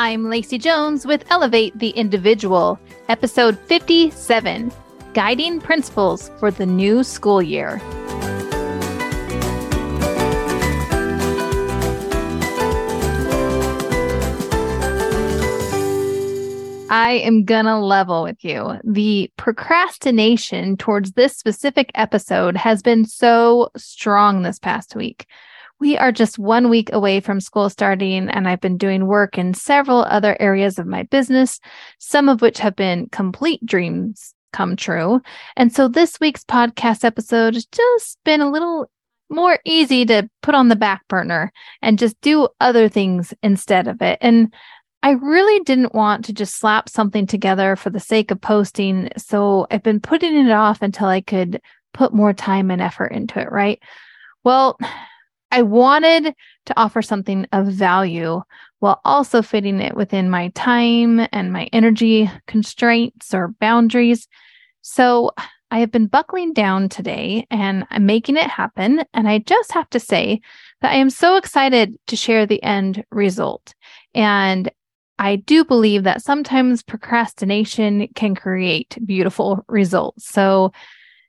I'm Lacey Jones with Elevate the Individual, episode 57 Guiding Principles for the New School Year. I am gonna level with you. The procrastination towards this specific episode has been so strong this past week. We are just one week away from school starting, and I've been doing work in several other areas of my business, some of which have been complete dreams come true. And so this week's podcast episode has just been a little more easy to put on the back burner and just do other things instead of it. And I really didn't want to just slap something together for the sake of posting. So I've been putting it off until I could put more time and effort into it, right? Well, I wanted to offer something of value while also fitting it within my time and my energy constraints or boundaries. So I have been buckling down today and I'm making it happen. And I just have to say that I am so excited to share the end result. And I do believe that sometimes procrastination can create beautiful results. So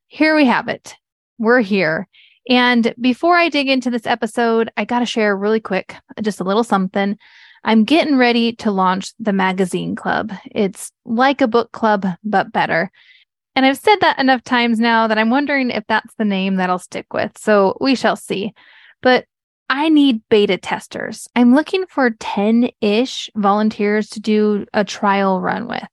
here we have it. We're here. And before I dig into this episode, I got to share really quick just a little something. I'm getting ready to launch the magazine club. It's like a book club, but better. And I've said that enough times now that I'm wondering if that's the name that I'll stick with. So we shall see. But I need beta testers. I'm looking for 10 ish volunteers to do a trial run with.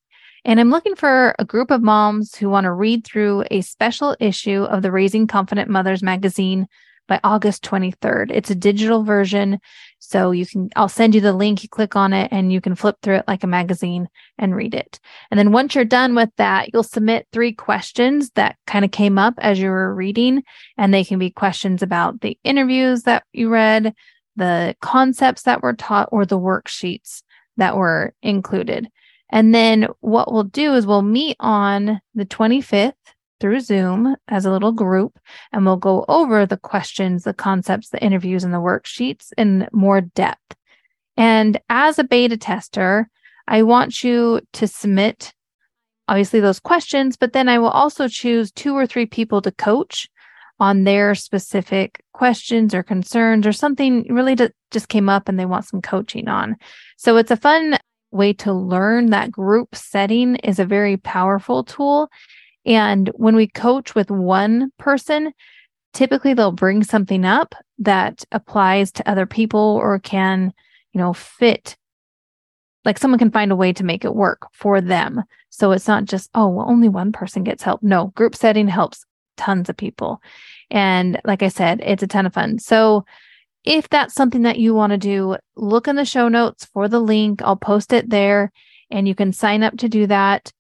And I'm looking for a group of moms who want to read through a special issue of the Raising Confident Mothers magazine by August 23rd. It's a digital version. So you can, I'll send you the link. You click on it and you can flip through it like a magazine and read it. And then once you're done with that, you'll submit three questions that kind of came up as you were reading. And they can be questions about the interviews that you read, the concepts that were taught, or the worksheets that were included. And then what we'll do is we'll meet on the 25th through Zoom as a little group, and we'll go over the questions, the concepts, the interviews, and the worksheets in more depth. And as a beta tester, I want you to submit obviously those questions, but then I will also choose two or three people to coach on their specific questions or concerns or something really just came up and they want some coaching on. So it's a fun way to learn that group setting is a very powerful tool. And when we coach with one person, typically they'll bring something up that applies to other people or can, you know, fit. Like someone can find a way to make it work for them. So it's not just, oh, well, only one person gets help. No, group setting helps tons of people. And like I said, it's a ton of fun. So if that's something that you want to do, look in the show notes for the link. I'll post it there and you can sign up to do that.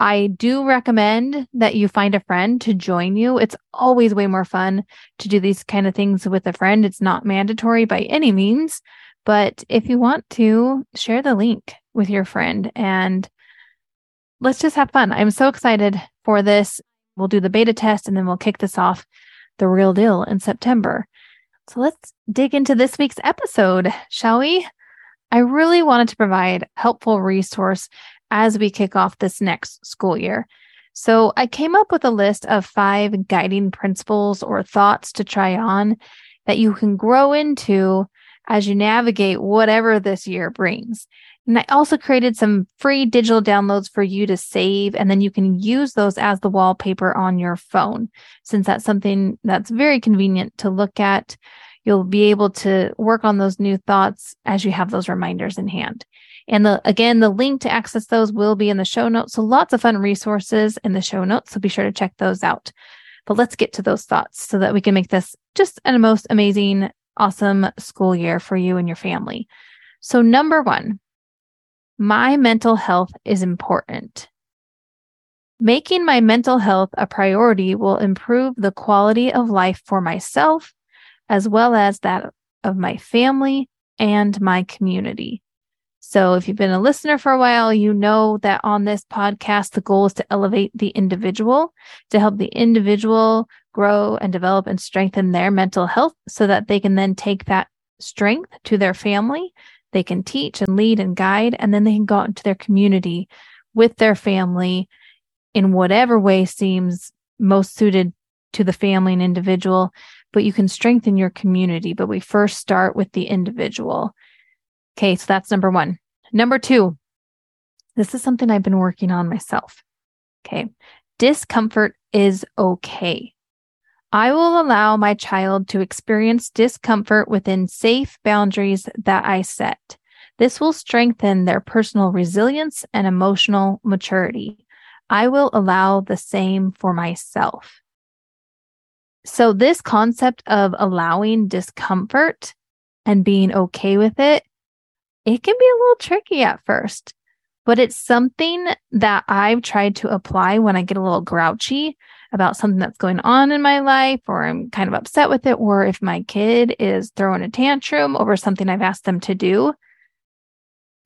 I do recommend that you find a friend to join you. It's always way more fun to do these kind of things with a friend. It's not mandatory by any means, but if you want to, share the link with your friend and let's just have fun. I'm so excited for this. We'll do the beta test and then we'll kick this off the real deal in September. So let's dig into this week's episode, shall we? I really wanted to provide helpful resource as we kick off this next school year. So I came up with a list of five guiding principles or thoughts to try on that you can grow into as you navigate whatever this year brings. And I also created some free digital downloads for you to save, and then you can use those as the wallpaper on your phone, since that's something that's very convenient to look at. You'll be able to work on those new thoughts as you have those reminders in hand. And the, again, the link to access those will be in the show notes. So lots of fun resources in the show notes. So be sure to check those out. But let's get to those thoughts so that we can make this just a most amazing, awesome school year for you and your family. So, number one, my mental health is important. Making my mental health a priority will improve the quality of life for myself, as well as that of my family and my community. So, if you've been a listener for a while, you know that on this podcast, the goal is to elevate the individual, to help the individual grow and develop and strengthen their mental health so that they can then take that strength to their family They can teach and lead and guide, and then they can go out into their community with their family in whatever way seems most suited to the family and individual. But you can strengthen your community. But we first start with the individual. Okay, so that's number one. Number two, this is something I've been working on myself. Okay, discomfort is okay. I will allow my child to experience discomfort within safe boundaries that I set. This will strengthen their personal resilience and emotional maturity. I will allow the same for myself. So, this concept of allowing discomfort and being okay with it, it can be a little tricky at first, but it's something that I've tried to apply when I get a little grouchy about something that's going on in my life or I'm kind of upset with it, or if my kid is throwing a tantrum over something I've asked them to do.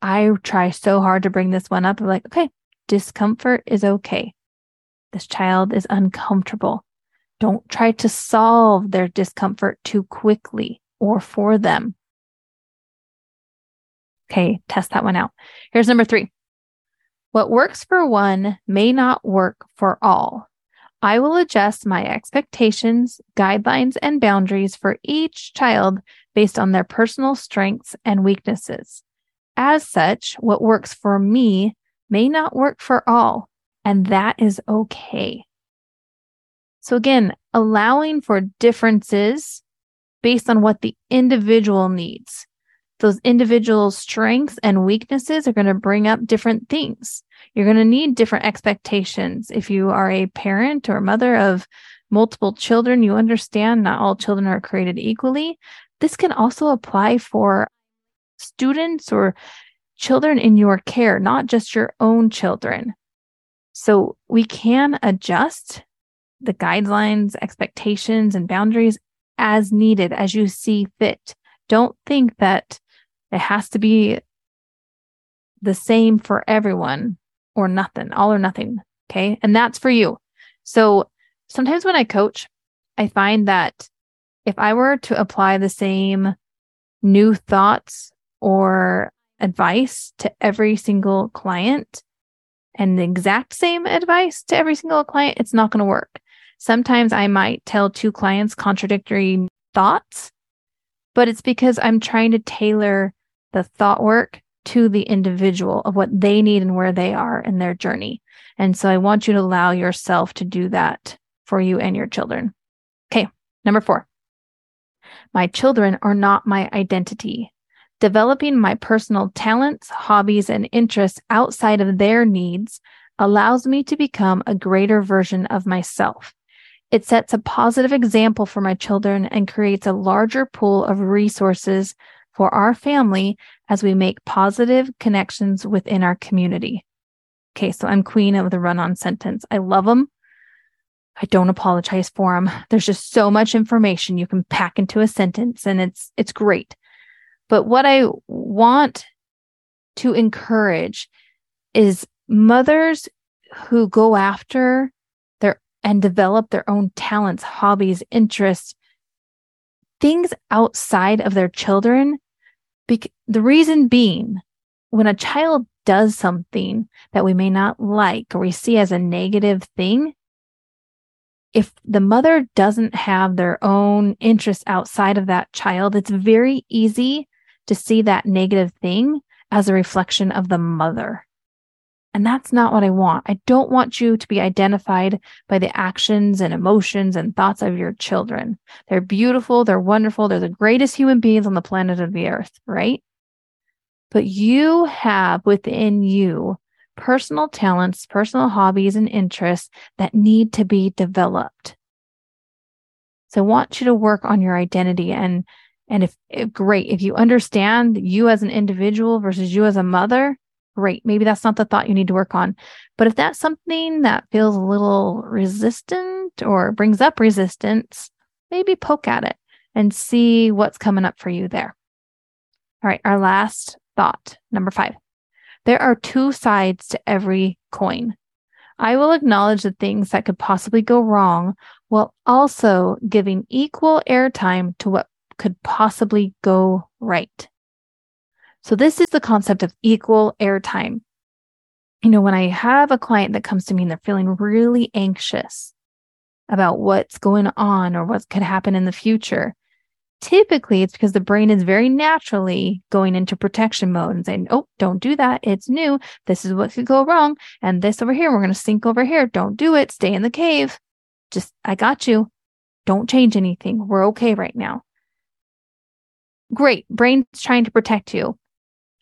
I try so hard to bring this one up. I'm like, okay, discomfort is okay. This child is uncomfortable. Don't try to solve their discomfort too quickly or for them. Okay, test that one out. Here's number three. What works for one may not work for all. I will adjust my expectations, guidelines, and boundaries for each child based on their personal strengths and weaknesses. As such, what works for me may not work for all, and that is okay. So, again, allowing for differences based on what the individual needs. Those individual strengths and weaknesses are going to bring up different things. You're going to need different expectations. If you are a parent or mother of multiple children, you understand not all children are created equally. This can also apply for students or children in your care, not just your own children. So we can adjust the guidelines, expectations, and boundaries as needed, as you see fit. Don't think that it has to be the same for everyone or nothing, all or nothing. Okay. And that's for you. So sometimes when I coach, I find that if I were to apply the same new thoughts or advice to every single client and the exact same advice to every single client, it's not going to work. Sometimes I might tell two clients contradictory thoughts, but it's because I'm trying to tailor the thought work to the individual of what they need and where they are in their journey. And so I want you to allow yourself to do that for you and your children. Okay. Number four, my children are not my identity. Developing my personal talents, hobbies, and interests outside of their needs allows me to become a greater version of myself. It sets a positive example for my children and creates a larger pool of resources for our family as we make positive connections within our community. Okay, so I'm queen of the run on sentence. I love them. I don't apologize for them. There's just so much information you can pack into a sentence and it's it's great. But what I want to encourage is mothers who go after their and develop their own talents, hobbies, interests, things outside of their children Be- the reason being, when a child does something that we may not like or we see as a negative thing, if the mother doesn't have their own interests outside of that child, it's very easy to see that negative thing as a reflection of the mother. And that's not what I want. I don't want you to be identified by the actions and emotions and thoughts of your children. They're beautiful. They're wonderful. They're the greatest human beings on the planet of the earth, right? But you have within you personal talents, personal hobbies, and interests that need to be developed. So I want you to work on your identity and and if, if great, if you understand you as an individual versus you as a mother, great. Maybe that's not the thought you need to work on. But if that's something that feels a little resistant or brings up resistance, maybe poke at it and see what's coming up for you there. All right, our last thought, number five. There are two sides to every coin. I will acknowledge the things that could possibly go wrong while also giving equal airtime to what could possibly go right. So, this is the concept of equal airtime. You know, when I have a client that comes to me and they're feeling really anxious about what's going on or what could happen in the future, typically it's because the brain is very naturally going into protection mode and saying, Oh, don't do that. It's new. This is what could go wrong. And this over here, we're going to sink over here. Don't do it. Stay in the cave. Just, I got you. Don't change anything. We're okay right now. Great. Brain's trying to protect you.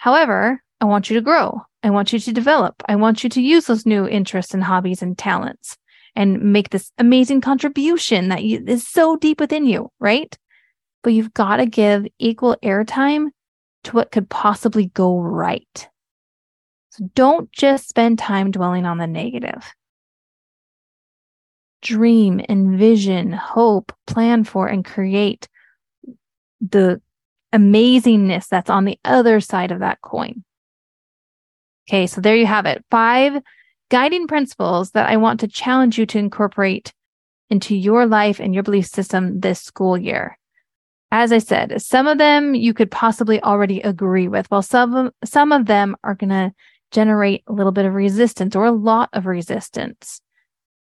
However, I want you to grow. I want you to develop. I want you to use those new interests and hobbies and talents and make this amazing contribution that you, is so deep within you, right? but you've got to give equal airtime to what could possibly go right. So don't just spend time dwelling on the negative. Dream, envision, hope, plan for, and create the amazingness that's on the other side of that coin. Okay, so there you have it. Five guiding principles that I want to challenge you to incorporate into your life and your belief system this school year as I said, some of them you could possibly already agree with, while some some of them are going to generate a little bit of resistance or a lot of resistance.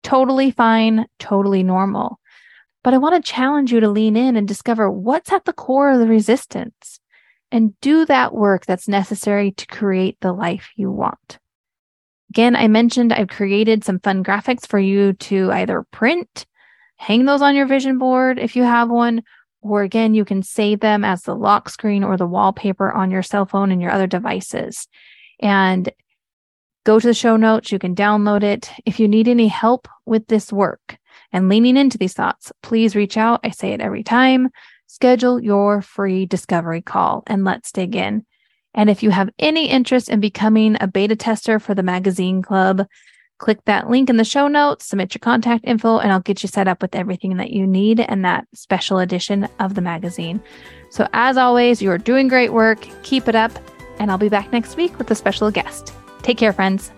Totally fine, totally normal. But I want to challenge you to lean in and discover what's at the core of the resistance and do that work that's necessary to create the life you want. Again, I mentioned I've created some fun graphics for you to either print, hang those on your vision board if you have one, or again, you can save them as the lock screen or the wallpaper on your cell phone and your other devices. And go to the show notes. You can download it. If you need any help with this work and leaning into these thoughts, please reach out. I say it every time. Schedule your free discovery call and let's dig in. And if you have any interest in becoming a beta tester for the magazine club, click that link in the show notes, submit your contact info, and I'll get you set up with everything that you need and that special edition of the magazine. So, as always, you are doing great work. Keep it up, and I'll be back next week with a special guest. Take care, friends.